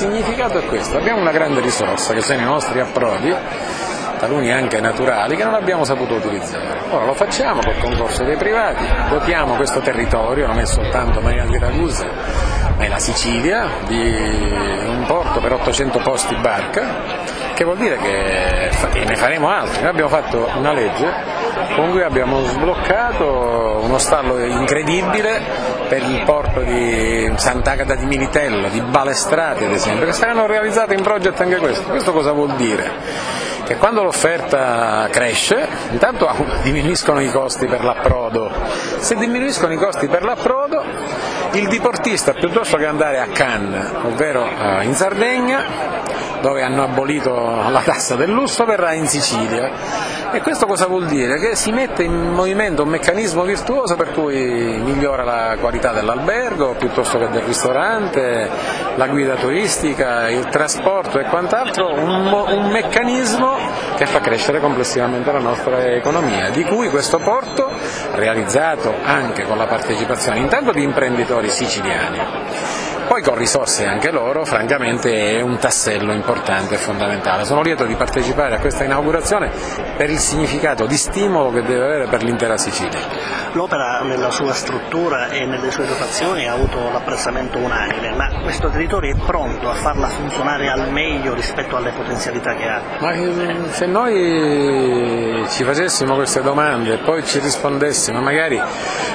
significato è questo, abbiamo una grande risorsa che sono i nostri approdi, taluni anche naturali, che non abbiamo saputo utilizzare. Ora lo facciamo col concorso dei privati, dotiamo questo territorio, non è soltanto Maria di Ragusa, ma è la Sicilia, di un porto per 800 posti barca, che vuol dire che ne faremo altri. Noi abbiamo fatto una legge con cui abbiamo sbloccato uno stallo incredibile per il porto di Sant'Agata di Militello, di Balestrati ad esempio, che saranno realizzate in progetto anche questo. Questo cosa vuol dire? Che quando l'offerta cresce, intanto diminuiscono i costi per l'approdo. Se diminuiscono i costi per l'approdo, il diportista piuttosto che andare a Cannes, ovvero eh, in Sardegna, dove hanno abolito la tassa del lusso, verrà in Sicilia. E questo cosa vuol dire? Che si mette in movimento un meccanismo virtuoso per cui migliora la qualità dell'albergo piuttosto che del ristorante, la guida turistica, il trasporto e quant'altro, un, un meccanismo che fa crescere complessivamente la nostra economia, di cui questo porto, realizzato anche con la partecipazione intanto di imprenditori siciliani, poi con risorse anche loro, francamente è un tassello importante e fondamentale. Sono lieto di partecipare a questa inaugurazione per il significato di stimolo che deve avere per l'intera Sicilia. L'opera nella sua struttura e nelle sue dotazioni ha avuto l'apprezzamento unanime, ma questo territorio è pronto a farla funzionare al meglio rispetto alle potenzialità che ha? Ma eh, se noi ci facessimo queste domande e poi ci rispondessimo, magari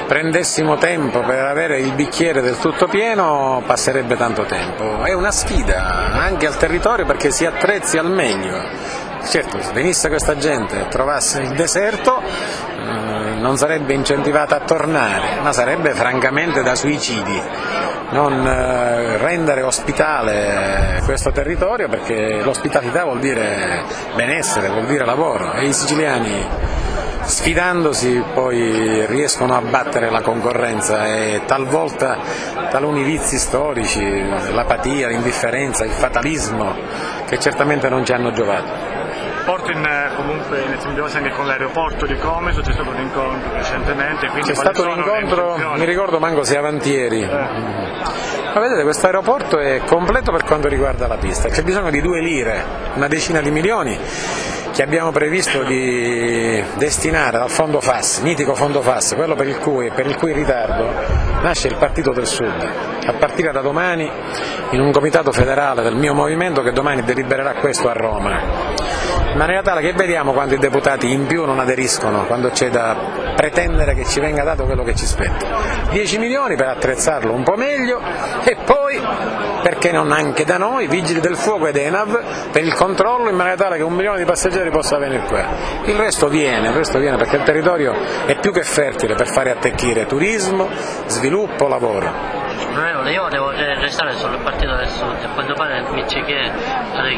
prendessimo tempo per avere il bicchiere del tutto pieno, passerebbe tanto tempo. È una sfida anche al territorio perché si attrezzi al meglio. Certo, se venisse questa gente e trovasse il deserto eh, non sarebbe incentivata a tornare, ma sarebbe francamente da suicidi non eh, rendere ospitale questo territorio perché l'ospitalità vuol dire benessere, vuol dire lavoro e i siciliani sfidandosi poi riescono a battere la concorrenza e talvolta taluni vizi storici, l'apatia, l'indifferenza, il fatalismo che certamente non ci hanno giovato. Porto in, comunque in simbiosi anche con l'aeroporto di Comeso, c'è stato un incontro recentemente. C'è stato un incontro, mi ricordo manco se avantieri. Eh. Ma vedete, questo aeroporto è completo per quanto riguarda la pista, c'è bisogno di due lire, una decina di milioni che abbiamo previsto di destinare al fondo FAS, mitico fondo FAS, quello per il cui, per il cui ritardo nasce il Partito del Sud, a partire da domani in un comitato federale del mio movimento che domani delibererà questo a Roma, in maniera tale che vediamo quando i deputati in più non aderiscono, quando c'è da pretendere che ci venga dato quello che ci spetta. 10 milioni per attrezzarlo un po' meglio e poi, perché non anche da noi, Vigili del Fuoco ed ENAV per il controllo in maniera tale che un milione di passeggeri possa venire qua. Il resto viene, il resto viene perché il territorio è più che fertile per fare attecchire turismo, sviluppo, lavoro. Onorevole, io volevo restare sul Partito del Sud, a quanto pare mi dice che,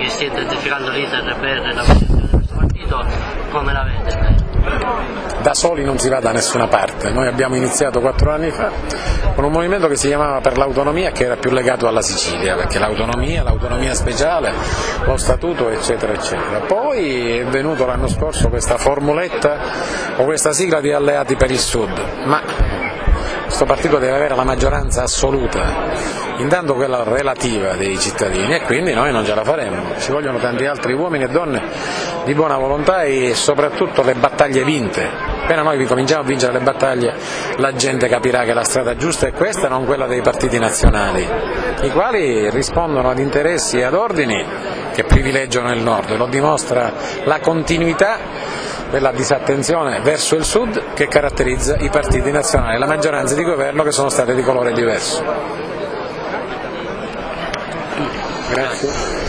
che stia identificando l'iter per la posizione questo partito, come la vede? Da soli non si va da nessuna parte, noi abbiamo iniziato quattro anni fa con un movimento che si chiamava per l'autonomia che era più legato alla Sicilia, perché l'autonomia, l'autonomia speciale, lo statuto eccetera eccetera. Poi è venuto l'anno scorso questa formuletta o questa sigla di alleati per il Sud, ma questo partito deve avere la maggioranza assoluta intanto quella relativa dei cittadini e quindi noi non ce la faremo, ci vogliono tanti altri uomini e donne di buona volontà e soprattutto le battaglie vinte. Appena noi cominciamo a vincere le battaglie la gente capirà che la strada giusta è questa e non quella dei partiti nazionali, i quali rispondono ad interessi e ad ordini che privilegiano il nord, lo dimostra la continuità della disattenzione verso il sud che caratterizza i partiti nazionali, la maggioranza di governo che sono state di colore diverso. Grazie.